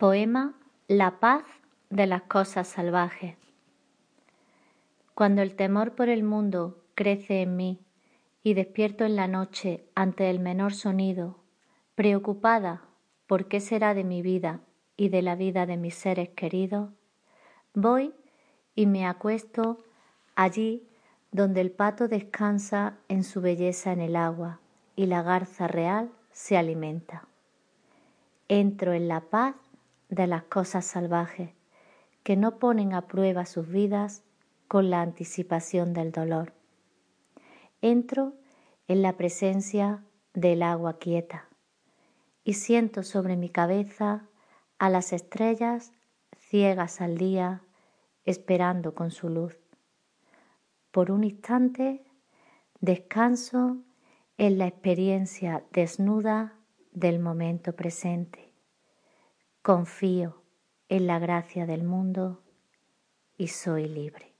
Poema La paz de las cosas salvajes. Cuando el temor por el mundo crece en mí y despierto en la noche ante el menor sonido, preocupada por qué será de mi vida y de la vida de mis seres queridos, voy y me acuesto allí donde el pato descansa en su belleza en el agua y la garza real se alimenta. Entro en la paz de las cosas salvajes que no ponen a prueba sus vidas con la anticipación del dolor. Entro en la presencia del agua quieta y siento sobre mi cabeza a las estrellas ciegas al día esperando con su luz. Por un instante descanso en la experiencia desnuda del momento presente Confío en la gracia del mundo y soy libre.